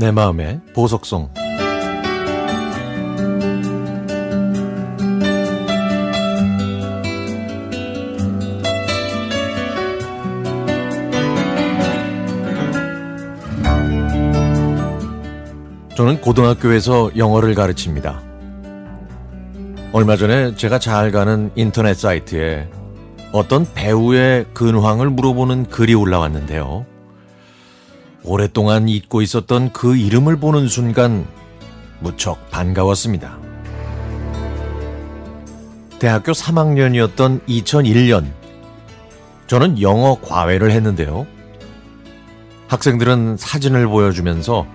내 마음의 보석송 저는 고등학교에서 영어를 가르칩니다. 얼마 전에 제가 잘 가는 인터넷 사이트에 어떤 배우의 근황을 물어보는 글이 올라왔는데요. 오랫동안 잊고 있었던 그 이름을 보는 순간 무척 반가웠습니다. 대학교 3학년이었던 2001년, 저는 영어 과외를 했는데요. 학생들은 사진을 보여주면서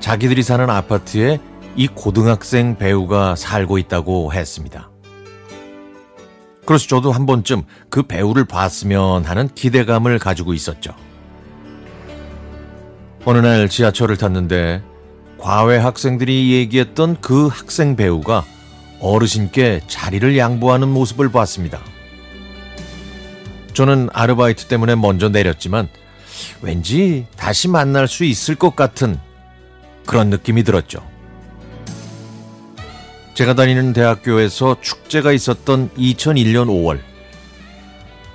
자기들이 사는 아파트에 이 고등학생 배우가 살고 있다고 했습니다. 그래서 저도 한 번쯤 그 배우를 봤으면 하는 기대감을 가지고 있었죠. 어느 날 지하철을 탔는데 과외 학생들이 얘기했던 그 학생 배우가 어르신께 자리를 양보하는 모습을 봤습니다. 저는 아르바이트 때문에 먼저 내렸지만 왠지 다시 만날 수 있을 것 같은 그런 느낌이 들었죠. 제가 다니는 대학교에서 축제가 있었던 2001년 5월.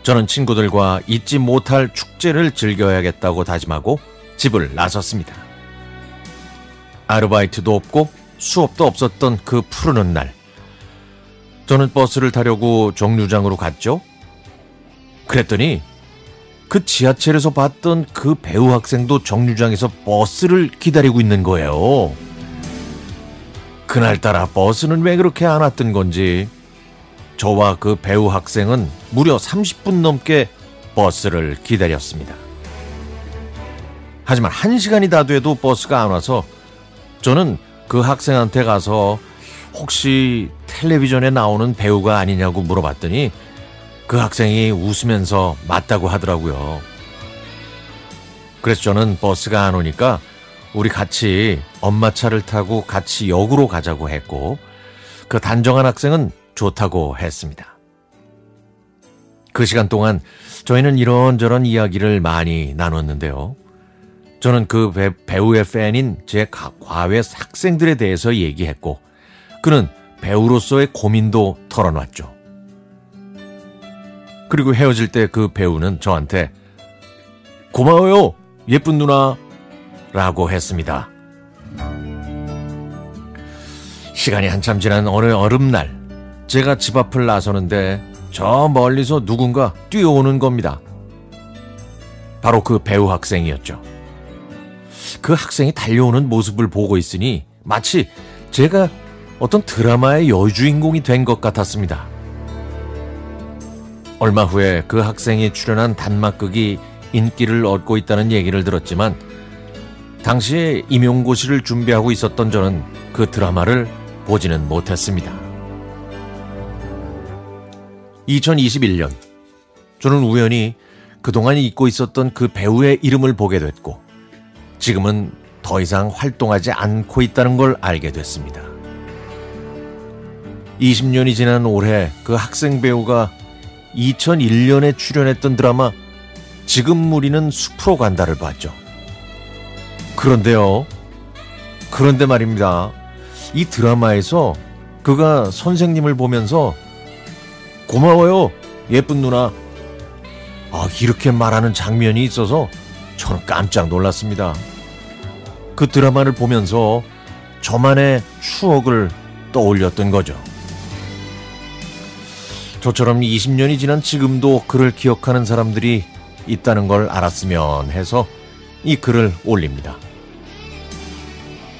저는 친구들과 잊지 못할 축제를 즐겨야겠다고 다짐하고 집을 나섰습니다. 아르바이트도 없고 수업도 없었던 그 푸르는 날. 저는 버스를 타려고 정류장으로 갔죠. 그랬더니 그 지하철에서 봤던 그 배우 학생도 정류장에서 버스를 기다리고 있는 거예요. 그날따라 버스는 왜 그렇게 안 왔던 건지 저와 그 배우 학생은 무려 30분 넘게 버스를 기다렸습니다. 하지만 한 시간이 다 돼도 버스가 안 와서 저는 그 학생한테 가서 혹시 텔레비전에 나오는 배우가 아니냐고 물어봤더니 그 학생이 웃으면서 맞다고 하더라고요. 그래서 저는 버스가 안 오니까 우리 같이 엄마 차를 타고 같이 역으로 가자고 했고 그 단정한 학생은 좋다고 했습니다. 그 시간 동안 저희는 이런저런 이야기를 많이 나눴는데요. 저는 그 배, 우의 팬인 제 과외 학생들에 대해서 얘기했고, 그는 배우로서의 고민도 털어놨죠. 그리고 헤어질 때 그 배우는 저한테 고마워요, 예쁜 누나. 라고 했습니다. 시간이 한참 지난 어느 얼음날, 제가 집 앞을 나서는데 저 멀리서 누군가 뛰어오는 겁니다. 바로 그 배우 학생이었죠. 그 학생이 달려오는 모습을 보고 있으니 마치 제가 어떤 드라마의 여주인공이 된 것 같았습니다. 얼마 후에 그 학생이 출연한 단막극이 인기를 얻고 있다는 얘기를 들었지만 당시에 임용고시를 준비하고 있었던 저는 그 드라마를 보지는 못했습니다. 2021년 저는 우연히 그동안 잊고 있었던 그 배우의 이름을 보게 됐고 지금은 더 이상 활동하지 않고 있다는 걸 알게 됐습니다. 20년이 지난 올해 그 학생 배우가 2001년에 출연했던 드라마 지금 무리는 숲으로 간다를 봤죠. 그런데요. 그런데 말입니다. 이 드라마에서 그가 선생님을 보면서 고마워요. 예쁜 누나. 아, 이렇게 말하는 장면이 있어서 저는 깜짝 놀랐습니다. 그 드라마를 보면서 저만의 추억을 떠올렸던 거죠. 저처럼 20년이 지난 지금도 그를 기억하는 사람들이 있다는 걸 알았으면 해서 이 글을 올립니다.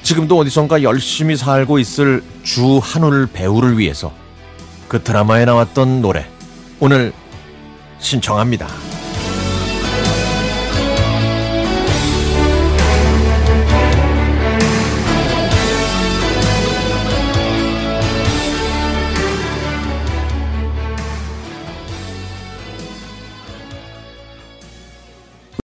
지금도 어디선가 열심히 살고 있을 주한울 배우를 위해서 그 드라마에 나왔던 노래 오늘 신청합니다.